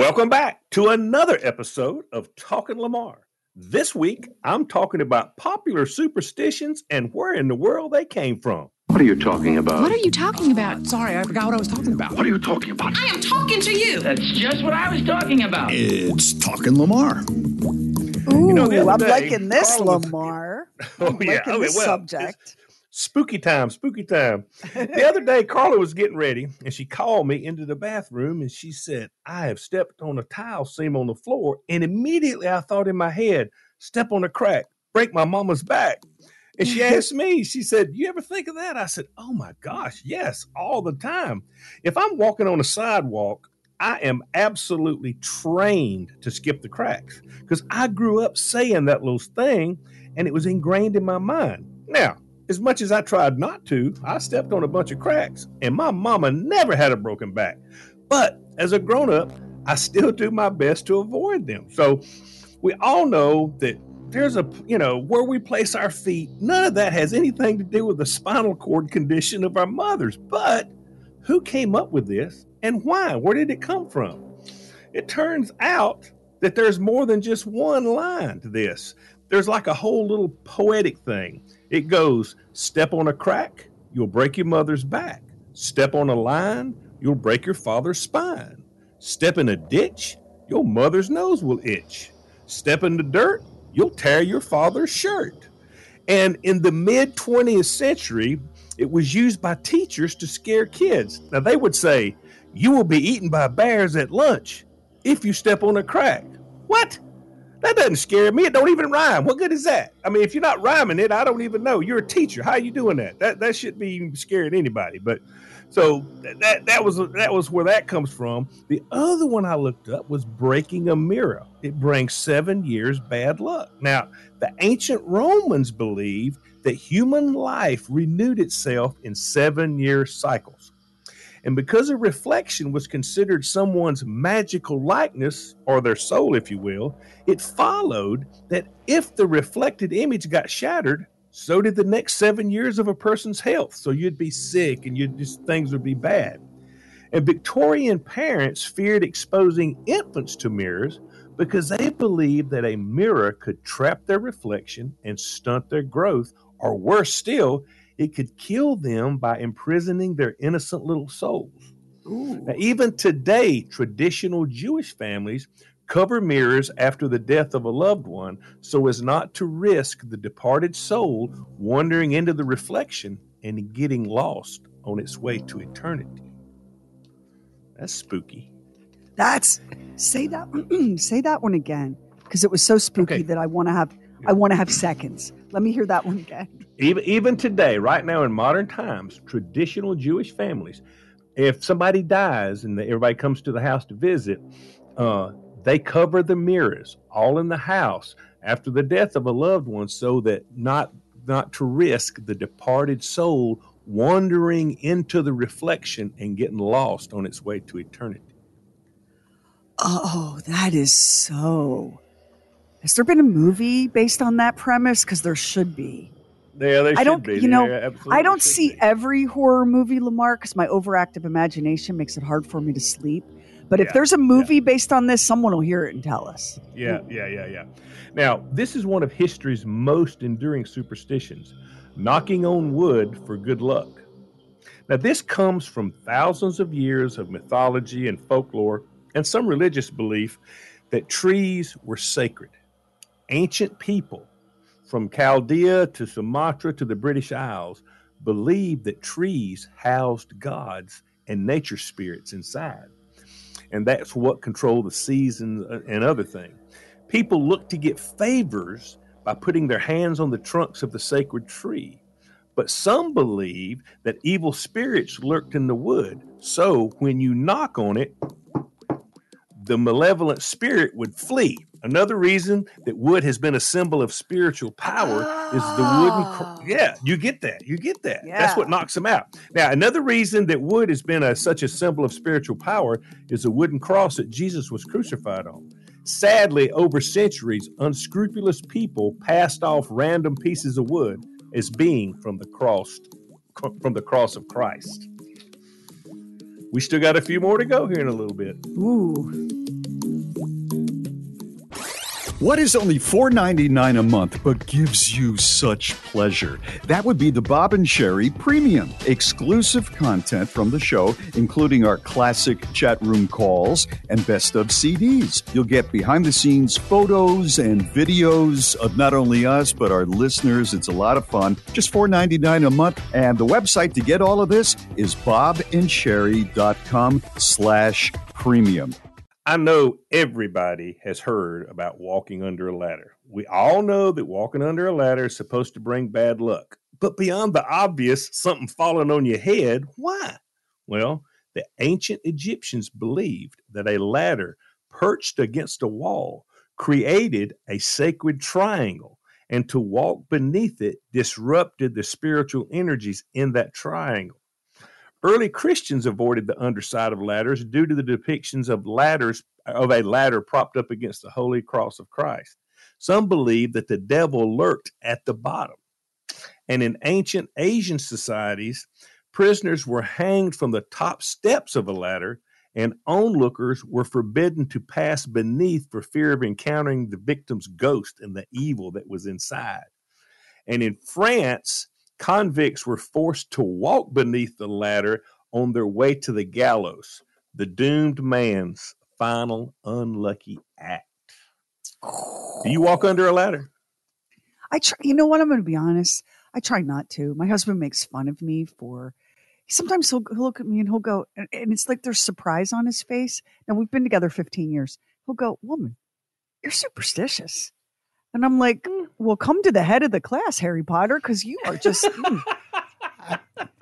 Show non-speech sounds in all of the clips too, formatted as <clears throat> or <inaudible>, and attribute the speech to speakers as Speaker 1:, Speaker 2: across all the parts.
Speaker 1: Welcome back to another episode of Talking Lamar. This week, I'm talking about popular superstitions and where in the world they came from.
Speaker 2: What are you talking about?
Speaker 3: What are you talking about?
Speaker 4: Sorry, I forgot what I was talking about.
Speaker 2: What are you talking about?
Speaker 3: I am talking to you.
Speaker 5: That's just what I was talking about.
Speaker 4: It's Talking Lamar.
Speaker 6: Ooh,
Speaker 1: You know,
Speaker 6: I'm
Speaker 1: day,
Speaker 6: liking this,
Speaker 1: Carl was-
Speaker 6: Lamar. <laughs>
Speaker 1: Oh,
Speaker 6: I'm liking
Speaker 1: Okay,
Speaker 6: this
Speaker 1: well,
Speaker 6: subject.
Speaker 1: Spooky time, spooky time. The other day, Carla was getting ready and she called me into the bathroom and she said, I have stepped on a tile seam on the floor. And immediately I thought in my head, step on a crack, break my mama's back. And she <laughs> asked me, she said, You ever think of that? I said, Oh my gosh, yes, all the time. If I'm walking on a sidewalk, I am absolutely trained to skip the cracks because I grew up saying that little thing and it was ingrained in my mind. Now, as much as I tried not to, I stepped on a bunch of cracks and my mama never had a broken back. But as a grown up, I still do my best to avoid them. So we all know that there's a, you know, where we place our feet, none of that has anything to do with the spinal cord condition of our mothers. But who came up with this and why? Where did it come from? It turns out that there's more than just one line to this. There's like a whole little poetic thing. It goes, step on a crack, you'll break your mother's back. Step on a line, you'll break your father's spine. Step in a ditch, your mother's nose will itch. Step in the dirt, you'll tear your father's shirt. And in the mid 20th century, it was used by teachers to scare kids. Now, they would say, You will be eaten by bears at lunch if you step on a crack. What? That doesn't scare me. It don't even rhyme. What good is that? I mean, if you're not rhyming it, I don't even know. You're a teacher. How are you doing that? That that should be scaring anybody. But so that that was that was where that comes from. The other one I looked up was breaking a mirror. It brings seven years bad luck. Now, the ancient Romans believed that human life renewed itself in seven year cycles. And because a reflection was considered someone's magical likeness, or their soul, if you will, it followed that if the reflected image got shattered, so did the next seven years of a person's health. So you'd be sick and you'd just things would be bad. And Victorian parents feared exposing infants to mirrors because they believed that a mirror could trap their reflection and stunt their growth, or worse still, it could kill them by imprisoning their innocent little souls. Now, even today, traditional Jewish families cover mirrors after the death of a loved one so as not to risk the departed soul wandering into the reflection and getting lost on its way to eternity. That's spooky.
Speaker 6: That's say that <clears throat> say that one again because it was so spooky
Speaker 1: Okay.
Speaker 6: that I want to have I want to have seconds. Let me hear that one again.
Speaker 1: Even even today, right now in modern times, traditional Jewish families, if somebody dies and everybody comes to the house to visit, uh, they cover the mirrors all in the house after the death of a loved one, so that not not to risk the departed soul wandering into the reflection and getting lost on its way to eternity.
Speaker 6: Oh, that is so. Has there been a movie based on that premise? Because there should be.
Speaker 1: Yeah, they
Speaker 6: I
Speaker 1: should
Speaker 6: don't,
Speaker 1: be.
Speaker 6: you know, I don't see
Speaker 1: be.
Speaker 6: every horror movie, Lamar, because my overactive imagination makes it hard for me to sleep. But if there's a movie based on this, someone will hear it and tell us.
Speaker 1: Yeah, yeah, yeah, yeah. Now, this is one of history's most enduring superstitions knocking on wood for good luck. Now, this comes from thousands of years of mythology and folklore and some religious belief that trees were sacred. Ancient people, from Chaldea to Sumatra to the British Isles, believed that trees housed gods and nature spirits inside. And that's what controlled the seasons uh, and other things. People looked to get favors by putting their hands on the trunks of the sacred tree. But some believe that evil spirits lurked in the wood. So when you knock on it, the malevolent spirit would flee. Another reason that wood has been a symbol of spiritual power is the wooden.
Speaker 6: Oh.
Speaker 1: Cr- yeah, you get that. You get that.
Speaker 6: Yeah.
Speaker 1: That's what knocks them out. Now, another reason that wood has been a, such a symbol of spiritual power is the wooden cross that Jesus was crucified on. Sadly, over centuries, unscrupulous people passed off random pieces of wood as being from the cross, from the cross of Christ. We still got a few more to go here in a little bit.
Speaker 6: Ooh.
Speaker 4: What is only $4.99 a month but gives you such pleasure? That would be the Bob and Sheri Premium. Exclusive content from the show, including our classic chat room calls and best of CDs. You'll get behind the scenes photos and videos of not only us, but our listeners. It's a lot of fun. Just $4.99 a month. And the website to get all of this is bobandsheri.com slash premium.
Speaker 1: I know everybody has heard about walking under a ladder. We all know that walking under a ladder is supposed to bring bad luck. But beyond the obvious, something falling on your head, why? Well, the ancient Egyptians believed that a ladder perched against a wall created a sacred triangle, and to walk beneath it disrupted the spiritual energies in that triangle. Early Christians avoided the underside of ladders due to the depictions of ladders of a ladder propped up against the holy cross of Christ. Some believed that the devil lurked at the bottom. And in ancient Asian societies, prisoners were hanged from the top steps of a ladder, and onlookers were forbidden to pass beneath for fear of encountering the victim's ghost and the evil that was inside. And in France, convicts were forced to walk beneath the ladder on their way to the gallows, the doomed man's final unlucky act. Do you walk under a ladder?
Speaker 6: I try, you know what? I'm going to be honest. I try not to. My husband makes fun of me for. Sometimes he'll, he'll look at me and he'll go, and, and it's like there's surprise on his face. And we've been together 15 years. He'll go, "Woman, you're superstitious," and I'm like, "Well, come to the head of the class, Harry Potter, because you are just." <laughs> mm."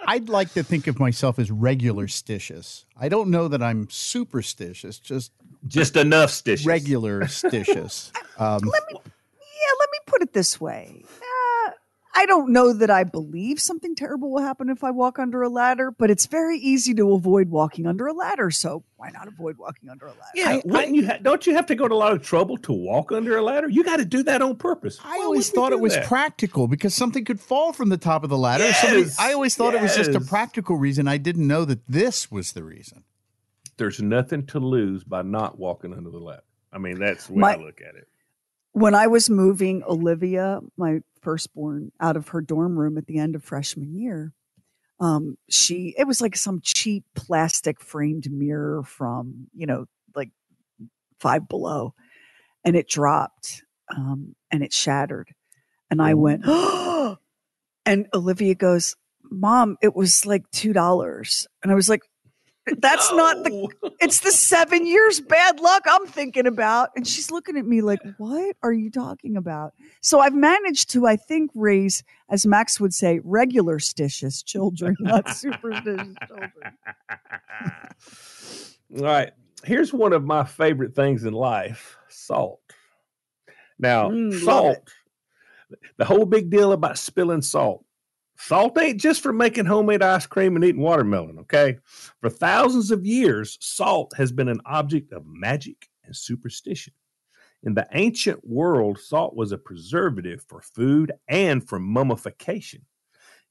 Speaker 2: I'd like to think of myself as regular stitious. I don't know that I'm superstitious, just
Speaker 1: Just enough stitious.
Speaker 2: regular stitious. <laughs> Um,
Speaker 6: let me, yeah, let me put it this way. I don't know that I believe something terrible will happen if I walk under a ladder, but it's very easy to avoid walking under a ladder. So why not avoid walking under a ladder?
Speaker 1: Yeah, wouldn't you ha- don't you have to go to a lot of trouble to walk under a ladder? You got to do that on purpose.
Speaker 2: I
Speaker 1: Why
Speaker 2: always thought it was
Speaker 1: that?
Speaker 2: practical because something could fall from the top of the ladder. Somebody- I always thought it was just a practical reason. I didn't know that this was the reason.
Speaker 1: There's nothing to lose by not walking under the ladder. I mean, that's the way
Speaker 6: My-
Speaker 1: I look at it.
Speaker 6: When I was moving Olivia, my firstborn, out of her dorm room at the end of freshman year, um, she it was like some cheap plastic framed mirror from you know like Five Below, and it dropped um, and it shattered, and I went, <gasps> and Olivia goes, "Mom, it was like two dollars," and I was like. That's not the <laughs> it's the seven years bad luck I'm thinking about. And she's looking at me like, what are you talking about? So I've managed to, I think, raise, as Max would say, regular stitious children, <laughs> not superstitious children.
Speaker 1: All right. Here's one of my favorite things in life salt. Now,
Speaker 6: Mm,
Speaker 1: salt, the whole big deal about spilling salt. Salt ain't just for making homemade ice cream and eating watermelon, okay? For thousands of years, salt has been an object of magic and superstition. In the ancient world, salt was a preservative for food and for mummification,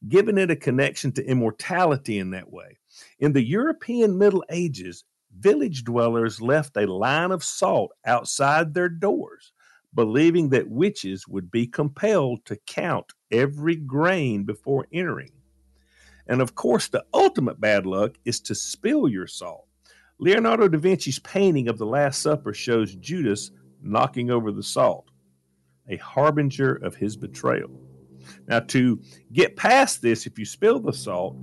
Speaker 1: giving it a connection to immortality in that way. In the European Middle Ages, village dwellers left a line of salt outside their doors, believing that witches would be compelled to count every grain before entering. And of course, the ultimate bad luck is to spill your salt. Leonardo da Vinci's painting of the Last Supper shows Judas knocking over the salt, a harbinger of his betrayal. Now, to get past this, if you spill the salt,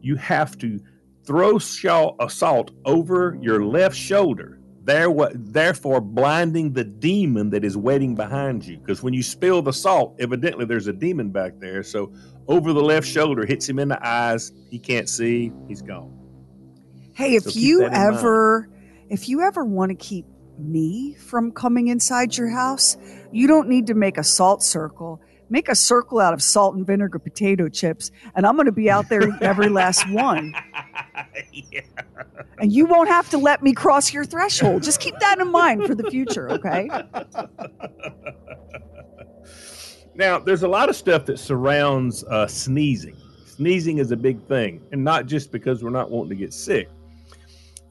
Speaker 1: you have to throw salt, over your left shoulder, there, what, therefore blinding the demon that is waiting behind you. Because when you spill the salt, evidently there's a demon back there. So over the left shoulder, hits him in the eyes. He can't see. He's gone.
Speaker 6: Hey, if
Speaker 1: So
Speaker 6: you
Speaker 1: in mind.
Speaker 6: ever, if you ever want to keep me from coming inside your house, you don't need to make a salt circle. Make a circle out of salt and vinegar potato chips, and I'm going to be out there every last one. <laughs> <laughs>
Speaker 1: yeah.
Speaker 6: And you won't have to let me cross your threshold. Just keep that in mind for the future, okay?
Speaker 1: Now, there's a lot of stuff that surrounds uh, sneezing. Sneezing is a big thing, and not just because we're not wanting to get sick.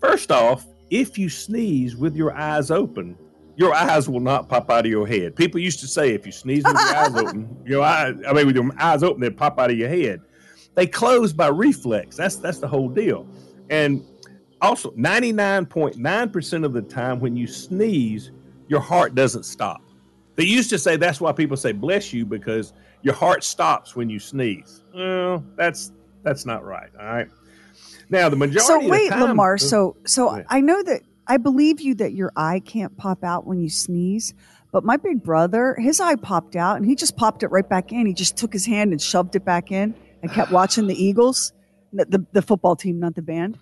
Speaker 1: First off, if you sneeze with your eyes open, your eyes will not pop out of your head. People used to say if you sneeze with your eyes <laughs> open, your eyes, I mean, with your eyes open, they pop out of your head. They close by reflex. That's that's the whole deal. And also, 99.9% of the time when you sneeze, your heart doesn't stop. They used to say that's why people say bless you because your heart stops when you sneeze. Well, that's that's not right. All right. Now the majority.
Speaker 6: So wait,
Speaker 1: of the time,
Speaker 6: Lamar. Uh, so so
Speaker 1: Yeah.
Speaker 6: I know that I believe you that your eye can't pop out when you sneeze. But my big brother, his eye popped out, and he just popped it right back in. He just took his hand and shoved it back in, and kept watching the Eagles, the, the, the football team, not the band.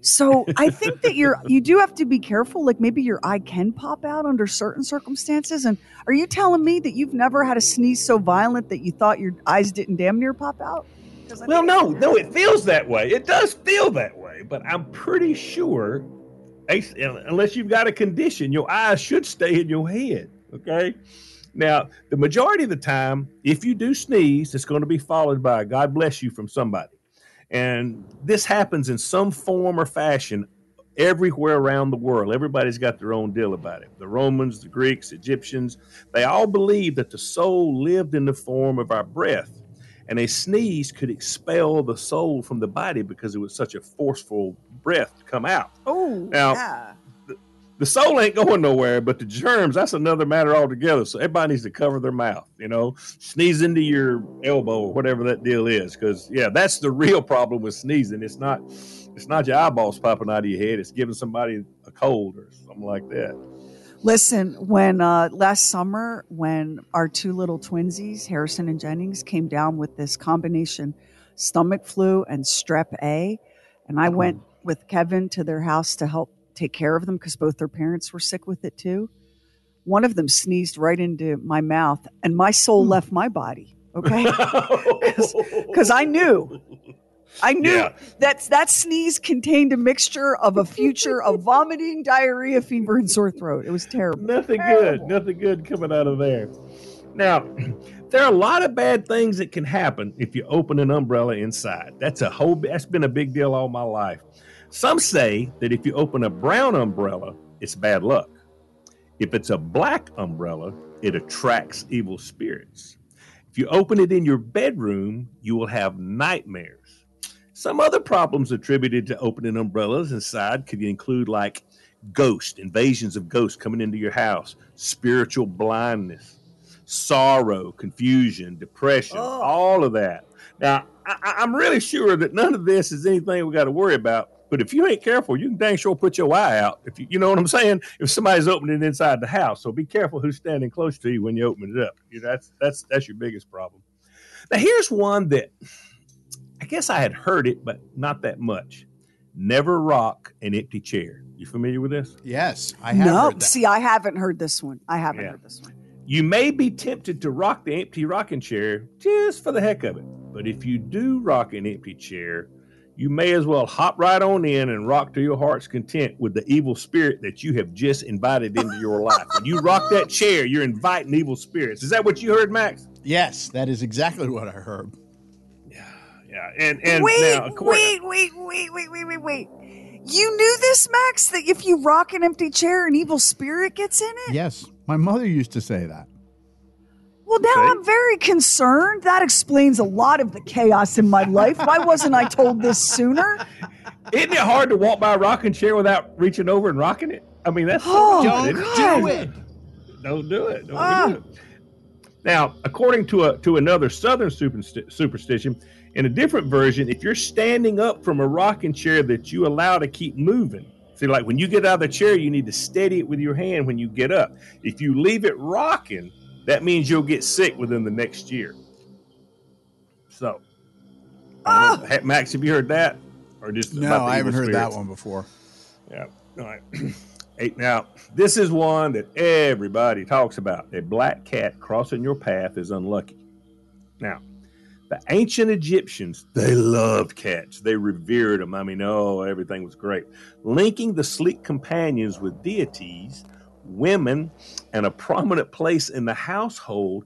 Speaker 6: So I think that you're you do have to be careful. Like maybe your eye can pop out under certain circumstances. And are you telling me that you've never had a sneeze so violent that you thought your eyes didn't damn near pop out?
Speaker 1: Well, no, no, it feels that way. It does feel that way, but I'm pretty sure, unless you've got a condition, your eyes should stay in your head. Okay. Now, the majority of the time, if you do sneeze, it's going to be followed by God bless you from somebody. And this happens in some form or fashion everywhere around the world. Everybody's got their own deal about it. The Romans, the Greeks, Egyptians, they all believed that the soul lived in the form of our breath and a sneeze could expel the soul from the body because it was such a forceful breath to come out.
Speaker 6: Oh,
Speaker 1: Now-
Speaker 6: yeah.
Speaker 1: The soul ain't going nowhere, but the germs, that's another matter altogether. So everybody needs to cover their mouth, you know, sneeze into your elbow or whatever that deal is. Cause yeah, that's the real problem with sneezing. It's not it's not your eyeballs popping out of your head, it's giving somebody a cold or something like that.
Speaker 6: Listen, when uh, last summer, when our two little twinsies, Harrison and Jennings, came down with this combination stomach flu and strep A, and I went with Kevin to their house to help take care of them because both their parents were sick with it too. One of them sneezed right into my mouth, and my soul hmm. left my body. Okay, <laughs> because I knew. I knew
Speaker 1: Yeah.
Speaker 6: that that sneeze contained a mixture of a future of vomiting, diarrhea, fever, and sore throat. It was terrible.
Speaker 1: Nothing
Speaker 6: Terrible.
Speaker 1: good. Nothing good coming out of there. Now, <clears throat> there are a lot of bad things that can happen if you open an umbrella inside. That's a whole. That's been a big deal all my life. Some say that if you open a brown umbrella, it's bad luck. If it's a black umbrella, it attracts evil spirits. If you open it in your bedroom, you will have nightmares. Some other problems attributed to opening umbrellas inside could include like ghost, invasions of ghosts coming into your house, spiritual blindness, sorrow, confusion, depression,
Speaker 6: Oh.
Speaker 1: all of that. Now, I, I- I'm really sure that none of this is anything we got to worry about. But if you ain't careful, you can dang sure put your eye out. If you, you know what I'm saying, if somebody's opening it inside the house, so be careful who's standing close to you when you open it up. You know, that's that's that's your biggest problem. Now, here's one that I guess I had heard it, but not that much. Never rock an empty chair. You familiar with this?
Speaker 2: Yes, I have
Speaker 6: no,
Speaker 2: heard
Speaker 6: see, I haven't heard this one. I haven't
Speaker 1: Yeah.
Speaker 6: heard this one.
Speaker 1: You may be tempted to rock the empty rocking chair just for the heck of it. But if you do rock an empty chair, you may as well hop right on in and rock to your heart's content with the evil spirit that you have just invited into your <laughs> life. When you rock that chair, you're inviting evil spirits. Is that what you heard, Max?
Speaker 2: yes, that is exactly what I heard.
Speaker 1: Yeah. Yeah. And and
Speaker 6: wait,
Speaker 1: now, of course,
Speaker 6: wait, wait, wait, wait, wait, wait, wait. You knew this, Max? That if you rock an empty chair, an evil spirit gets in it?
Speaker 2: Yes, my mother used to say that.
Speaker 6: Well, now
Speaker 1: Okay.
Speaker 6: I'm very concerned. That explains a lot of the chaos in my life. Why wasn't I told this sooner?
Speaker 1: isn't it hard to walk by a rocking chair without reaching over and rocking it? I mean, that's so
Speaker 6: Oh,
Speaker 1: much, isn't
Speaker 2: Do it.
Speaker 1: Don't do it. Don't
Speaker 6: Ah.
Speaker 1: do it. Now, according to a to another Southern supersti- superstition, in a different version, if you're standing up from a rocking chair that you allow to keep moving, see, like when you get out of the chair, you need to steady it with your hand when you get up. If you leave it rocking, that means you'll get sick within the next year. So, know. Ah! Max, have you heard that? Or just
Speaker 2: No, I haven't heard that one before.
Speaker 1: Yeah. All right. <clears throat> Now, this is one that everybody talks about. A black cat crossing your path is unlucky. Now, the ancient Egyptians, they loved cats. They revered them. I mean, oh, everything was great. Linking the sleek companions with deities, women, and a prominent place in the household,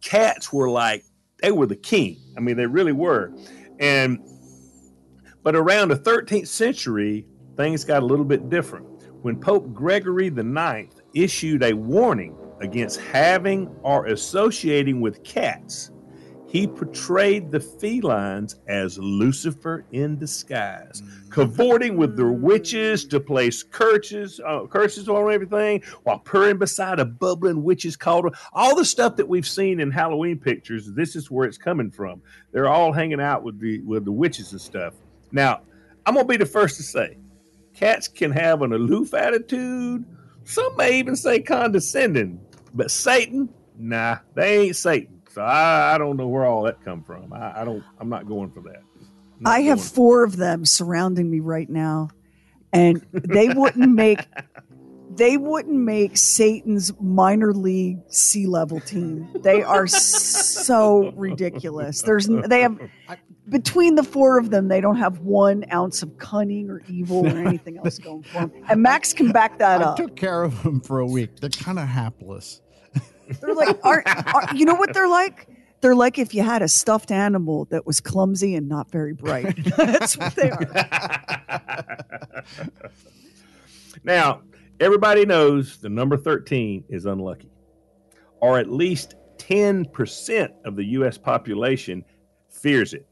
Speaker 1: cats were like, they were the king. I mean, they really were. And but around the 13th century, things got a little bit different. when Pope Gregory IX issued a warning against having or associating with cats, he portrayed the felines as Lucifer in disguise, cavorting with their witches to place curses, uh, curses on everything while purring beside a bubbling witch's cauldron. All the stuff that we've seen in Halloween pictures, this is where it's coming from. They're all hanging out with the with the witches and stuff. Now, I'm gonna be the first to say, cats can have an aloof attitude. Some may even say condescending, but Satan, nah, they ain't Satan. So I, I don't know where all that come from. I, I don't. I'm not going for that. I'm not
Speaker 6: I have four of them surrounding me right now, and they wouldn't make <laughs> they wouldn't make Satan's minor league sea level team. They are so ridiculous. There's they have between the four of them, they don't have one ounce of cunning or evil or anything else going for them. And Max can back that
Speaker 2: I
Speaker 6: up.
Speaker 2: took care of them for a week. They're kind of hapless.
Speaker 6: They're like, aren't, are you know what they're like? They're like if you had a stuffed animal that was clumsy and not very bright. <laughs> That's what they are.
Speaker 1: now, everybody knows the number 13 is unlucky, or at least 10% of the U.S. population fears it.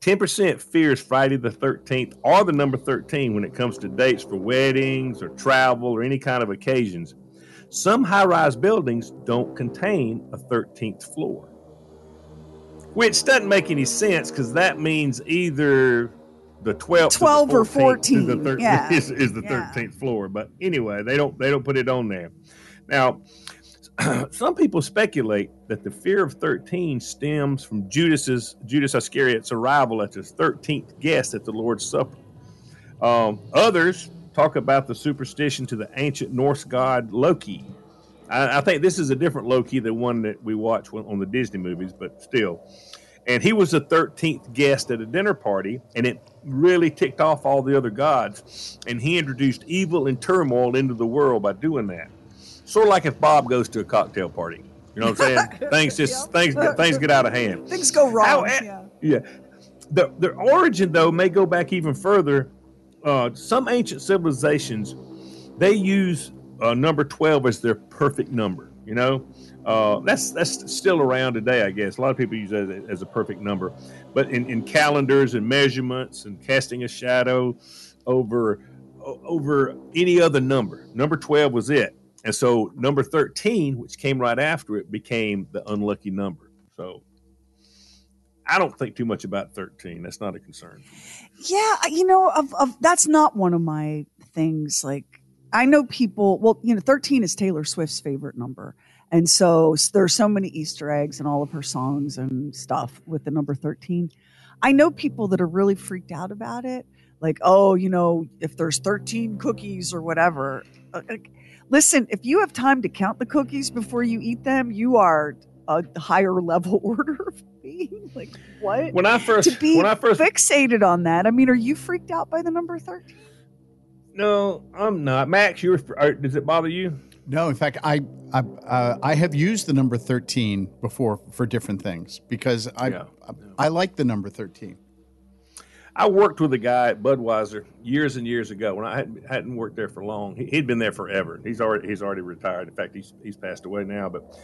Speaker 1: 10% fears Friday the 13th or the number 13 when it comes to dates for weddings or travel or any kind of occasions. Some high rise buildings don't contain a 13th floor, which doesn't make any sense because that means either the 12th
Speaker 6: 12
Speaker 1: or,
Speaker 6: or
Speaker 1: the 14th is the
Speaker 6: 14, <laughs> yeah.
Speaker 1: is, is the
Speaker 6: Yeah.
Speaker 1: 13th floor. But anyway, they don't they don't put it on there. Now, <clears throat> some people speculate that the fear of 13 stems from Judas's Judas Iscariot's arrival at his 13th guest at the Lord's Supper. Um, others talk about the superstition to the ancient Norse god Loki. I, I think this is a different Loki than one that we watch on the Disney movies, but still. And he was the 13th guest at a dinner party, and it really ticked off all the other gods. And he introduced evil and turmoil into the world by doing that. Sort of like if Bob goes to a cocktail party. You know what I'm saying? <laughs> things just things get things get out of hand.
Speaker 6: Things go wrong.
Speaker 1: How- eh,
Speaker 6: yeah.
Speaker 1: Yeah. The the origin though may go back even further. Uh, some ancient civilizations they use uh, number twelve as their perfect number. You know, uh, that's that's still around today, I guess. A lot of people use it as, as a perfect number, but in, in calendars and measurements and casting a shadow over over any other number, number twelve was it. And so number thirteen, which came right after it, became the unlucky number. So I don't think too much about 13. That's not a concern.
Speaker 6: Yeah, you know, of, of that's not one of my things. Like, I know people. Well, you know, thirteen is Taylor Swift's favorite number, and so there's so many Easter eggs in all of her songs and stuff with the number thirteen. I know people that are really freaked out about it. Like, oh, you know, if there's thirteen cookies or whatever. Uh, like, Listen, if you have time to count the cookies before you eat them, you are a higher level <laughs> order of being. Like, what?
Speaker 1: When I first,
Speaker 6: to be
Speaker 1: when I first,
Speaker 6: fixated on that. I mean, are you freaked out by the number 13?
Speaker 1: no, I'm not. Max, you're, does it bother you?
Speaker 2: No, in fact, I I, uh, I have used the number thirteen before for different things because I
Speaker 1: Yeah.
Speaker 2: I, I like the number thirteen.
Speaker 1: I worked with a guy at Budweiser years and years ago when I hadn't, hadn't worked there for long. He, he'd been there forever. He's already he's already retired. In fact, he's he's passed away now. But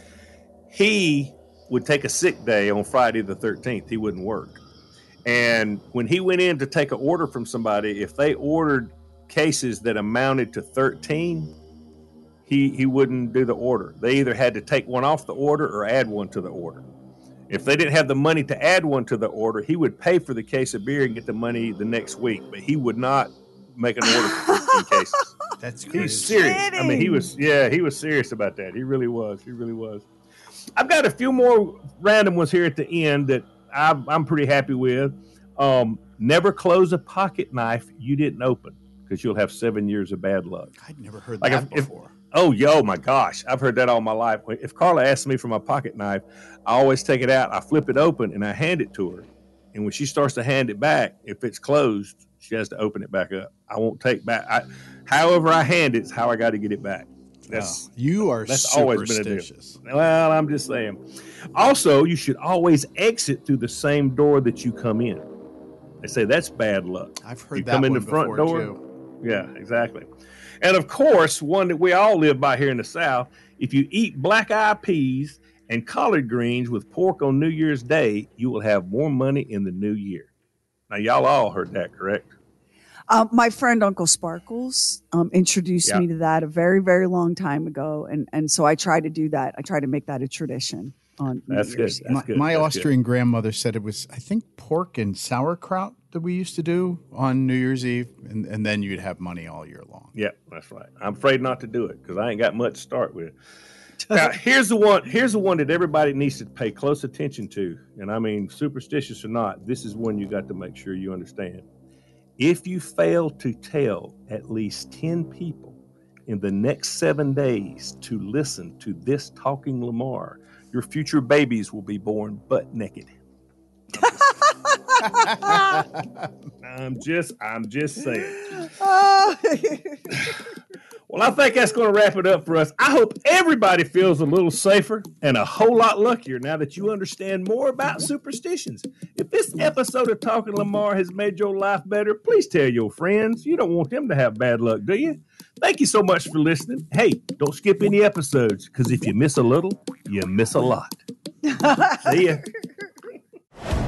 Speaker 1: he would take a sick day on Friday the thirteenth. He wouldn't work, and when he went in to take an order from somebody, if they ordered cases that amounted to thirteen, he he wouldn't do the order. They either had to take one off the order or add one to the order. If they didn't have the money to add one to the order, he would pay for the case of beer and get the money the next week. But he would not make an order for 13 cases. <laughs>
Speaker 2: That's crazy.
Speaker 1: He's serious. I mean, he was, yeah, he was serious about that. He really was. He really was. I've got a few more random ones here at the end that I'm, I'm pretty happy with. Um, never close a pocket knife you didn't open because you'll have seven years of bad luck.
Speaker 2: I'd never heard
Speaker 1: Like
Speaker 2: that
Speaker 1: if- if-
Speaker 2: before.
Speaker 1: Oh, yo, my gosh. I've heard that all my life. If Carla asks me for my pocket knife, I always take it out, I flip it open, and I hand it to her. And when she starts to hand it back, if it's closed, she has to open it back up. I won't take back. I, however, I hand it's how I got to get it back. That's
Speaker 2: Oh, you are
Speaker 1: that's always been a deal. well, I'm just saying. Also, you should always exit through the same door that you come in. They say that's bad luck.
Speaker 2: I've heard
Speaker 1: You
Speaker 2: that
Speaker 1: come in the front
Speaker 2: before
Speaker 1: door?
Speaker 2: too.
Speaker 1: Yeah, exactly. And of course, one that we all live by here in the South if you eat black eyed peas and collard greens with pork on New Year's Day, you will have more money in the new year. Now, y'all all heard that, correct?
Speaker 6: Um, my friend Uncle Sparkles um, introduced
Speaker 1: Yeah.
Speaker 6: me to that a very, very long time ago, and and so I try to do that. I try to make that a tradition on. New
Speaker 1: That's good.
Speaker 6: Year's.
Speaker 1: That's
Speaker 2: my,
Speaker 1: good.
Speaker 2: my
Speaker 1: That's good.
Speaker 2: Austrian grandmother said it was, I think, pork and sauerkraut that we used to do on New Year's Eve, and, and then you'd have money all year long.
Speaker 1: Yeah, that's right. I'm afraid not to do it because I ain't got much to start with. <laughs> now, here's the one. Here's the one that everybody needs to pay close attention to, and I mean, superstitious or not, this is one you got to make sure you understand. If you fail to tell at least ten people in the next seven days to listen to this talking Lamar, your future babies will be born butt naked. <laughs> I'm just, I'm just saying.
Speaker 6: Oh. <laughs>
Speaker 1: Well, I think that's going to wrap it up for us. I hope everybody feels a little safer and a whole lot luckier now that you understand more about superstitions. If this episode of Talking Lamar has made your life better, please tell your friends. You don't want them to have bad luck, do you? Thank you so much for listening. Hey, don't skip any episodes because if you miss a little, you miss a lot. See ya.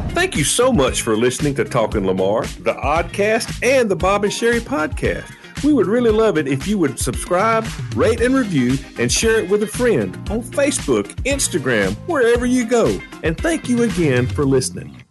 Speaker 1: Thank you so much for listening to Talking Lamar, the Oddcast, and the Bob and Sheri podcast. We would really love it if you would subscribe, rate, and review, and share it with a friend on Facebook, Instagram, wherever you go. And thank you again for listening.